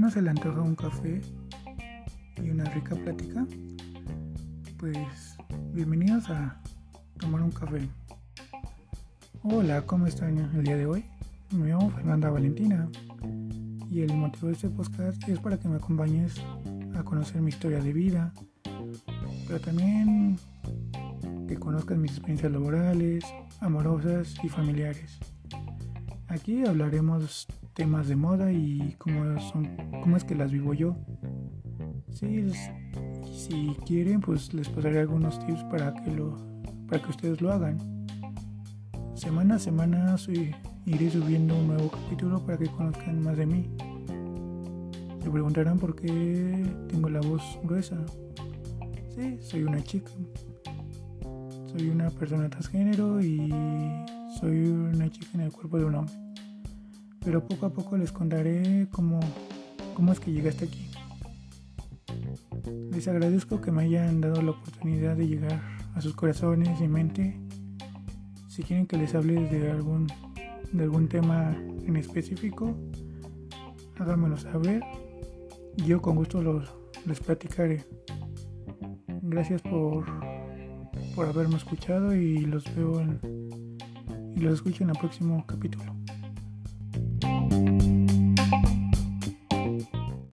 no se le antoja un café y una rica plática? Pues bienvenidos a tomar un café. Hola, ¿cómo están el día de hoy? Me llamo Fernanda Valentina y el motivo de este podcast es para que me acompañes a conocer mi historia de vida, pero también que conozcas mis experiencias laborales, amorosas y familiares. Aquí hablaremos temas de moda y cómo, son, cómo es que las vivo yo. Sí, si quieren, pues les pasaré algunos tips para que, lo, para que ustedes lo hagan. Semana a semana iré subiendo un nuevo capítulo para que conozcan más de mí. Se preguntarán por qué tengo la voz gruesa. Sí, soy una chica. Soy una persona transgénero y soy una chica en el cuerpo de un hombre pero poco a poco les contaré cómo, cómo es que llegué hasta aquí. Les agradezco que me hayan dado la oportunidad de llegar a sus corazones y mente. Si quieren que les hable de algún, de algún tema en específico, háganmelo saber. Yo con gusto los, les platicaré. Gracias por, por haberme escuchado y los veo en, y los escucho en el próximo capítulo.